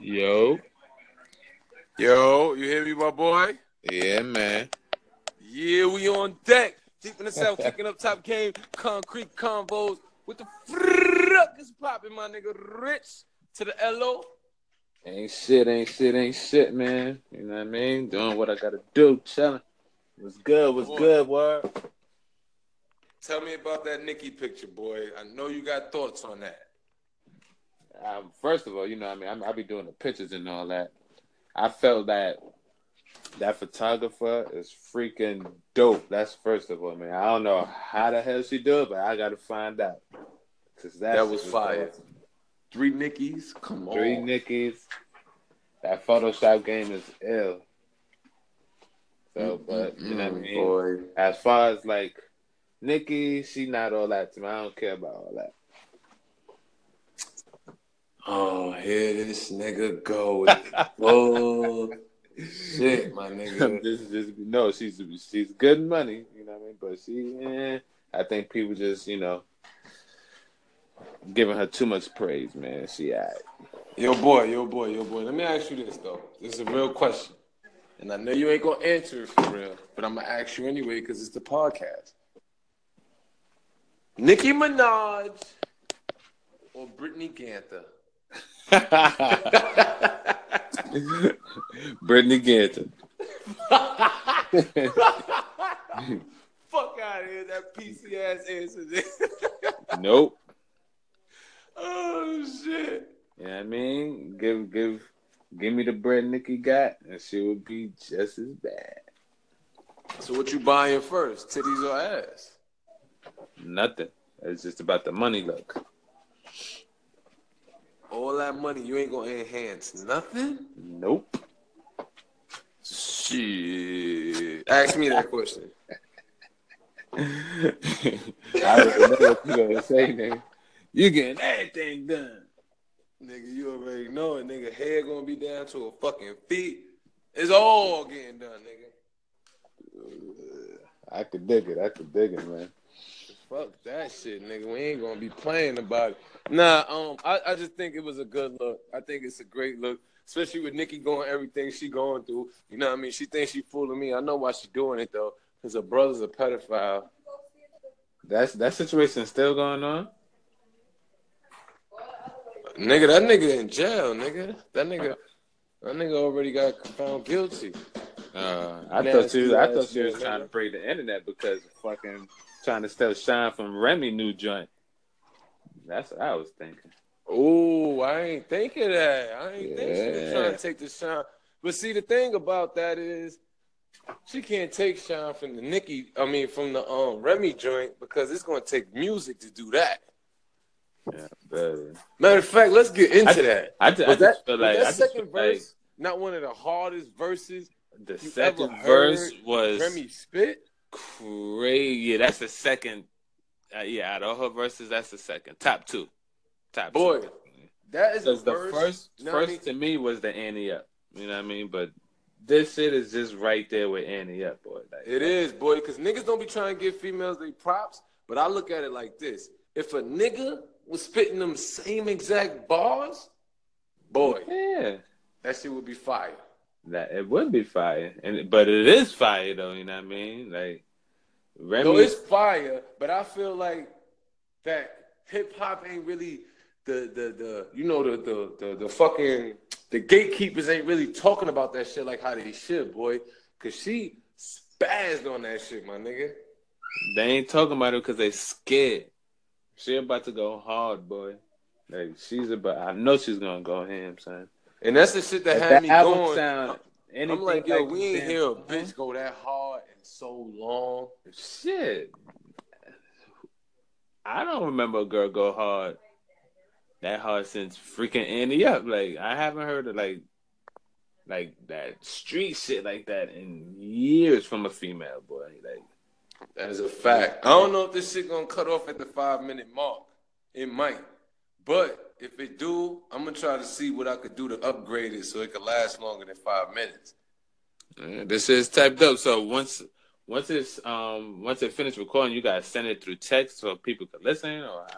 Yo. Yo, you hear me, my boy? Yeah, man. Yeah, we on deck. Deep in the south, kicking up top game, concrete combos with the fuck is popping, my nigga. Rich to the LO. Ain't shit, ain't shit, ain't shit, man. You know what I mean? Doing what I gotta do, chilling. What's good? What's Boy. good, word? Tell me about that Nicki picture, boy. I know you got thoughts on that. Um, first of all, you know what I mean? I'm, I'll be doing the pictures and all that. I felt that that photographer is freaking dope. That's first of all, man. I don't know how the hell she do it, but I gotta find out. Cause that, That was fire. awesome. Three Nickies? Come on. Three Nickies. That Photoshop game is ill. So, but you know what I mean. boy. As far as like Nicki, she not all that to me. I don't care about all that. Oh, here this nigga go. oh, shit, my nigga. this is just no. She's she's good money. You know what I mean. But she, eh, I think people just you know giving her too much praise, man. She alright. Yo, boy, yo, boy, yo, boy. Let me ask you this, though. This is a real question. And I know you ain't to answer it for real, but I'm to ask you anyway because it's the podcast. Nicki Minaj or Brittany Ganther? Brittany Ganton. Fuck out of here, that PC ass answer. nope. oh, shit. You know I mean? Give give give me the bread Nicki got, and she would be just as bad. So, what you buying first, titties or ass? Nothing. It's just about the money look. All that money, you ain't to enhance nothing? Nope. Shit. Ask me that question. I already know what you gonna say, nigga. You getting everything done. Nigga, you already know it, nigga. Hair gonna be down to a fucking feet. It's all getting done, nigga. I could dig it. I could dig it, man. Fuck that shit, nigga. We ain't gonna be playing about it. Nah, um, I, I just think it was a good look. I think it's a great look, especially with Nicki going everything she going through. You know what I mean? She thinks she fooling me. I know why she doing it though, because her brother's a pedophile. That's that situation still going on. Nigga, that nigga in jail, nigga. That nigga, that nigga already got found guilty. Uh, I thought you. I thought you was trying to break the internet because fucking trying to steal shine from Remy new joint. That's what I was thinking. Oh, I ain't thinking that. I ain't think she was trying to take the shine. But see, the thing about that is, she can't take shine from the Nicki. I mean, from the um Remy joint because it's gonna take music to do that. Yeah, but Matter of fact, let's get into I- that. I, I just that, feel like that I second feel like verse not one of the hardest verses the second verse was Remy spit? crazy. That's the second. Uh, yeah, out of her verses, that's the second. Top two. Top Boy, two. that is the verse. first, you know what I first mean? to me was the Ante Up. You know what I mean? But this shit is just right there with Ante Up, boy. Like, It is, boy, because niggas don't be trying to give females their props, but I look at it like this. If a nigga was spitting them same exact bars, boy, Yeah, that shit would be fire. that it would be fire, and but it is fire though. You know what I mean? Like Remy, No, it's fire, but I feel like that hip hop ain't really the the the you know the the the, the fucking the gatekeepers ain't really talking about that shit like how they should, boy. Cause she spazzed on that shit, my nigga. they ain't talking about it because they scared. She about to go hard, boy. Like she's about. I know she's gonna go ham, son. And that's the shit that If had that me album going. sound I'm anything like, yo, we ain't hear a bitch go that hard and so long. Shit. I don't remember a girl go hard that hard since freaking Ante Up. Like I haven't heard of like like that street shit like that in years from a female boy. Like That is a fact. I don't know if this shit gonna cut off at the five minute mark. It might. But if it do, I'm gonna try to see what I could do to upgrade it so it could last longer than five minutes. This is typed up. So once once it's um once it finished recording, you guys send it through text so people can listen or